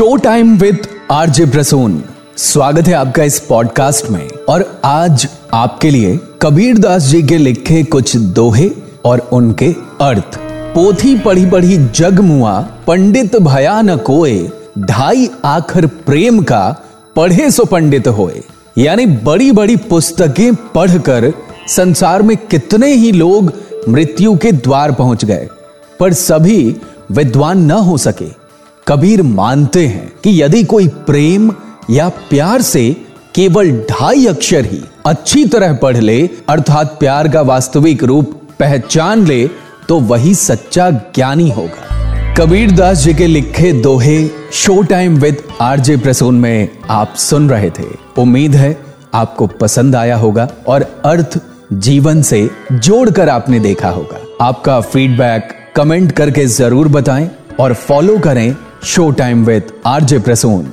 Show time with RJ Prasoon स्वागत है आपका इस पॉडकास्ट में। और आज आपके लिए कबीर दास जी के लिखे कुछ दोहे और उनके अर्थ। पोथी पढ़ी पढ़ी जग मुआ, पंडित भया न कोए। ढाई आखर प्रेम का, पढ़े सो पंडित होए। यानी बड़ी बड़ी पुस्तकें पढ़कर संसार में कितने ही लोग मृत्यु के द्वार पहुँच गए। पर सभी विद्वान न हो सके। कबीर मानते हैं कि यदि कोई प्रेम या प्यार से केवल ढाई अक्षर ही अच्छी तरह पढ़ ले, अर्थात प्यार का वास्तविक रूप पहचान ले तो वही सच्चा ज्ञानी होगा। कबीर दास जी के लिखे दोहे show time with RJ Prasoon में आप सुन रहे थे। उम्मीद है आपको पसंद आया होगा और अर्थ जीवन से जोड़कर आपने देखा होगा। आपका फीडबैक कमेंट करके ज़रूर बताएँ और फॉलो करें show time with RJ Prasoon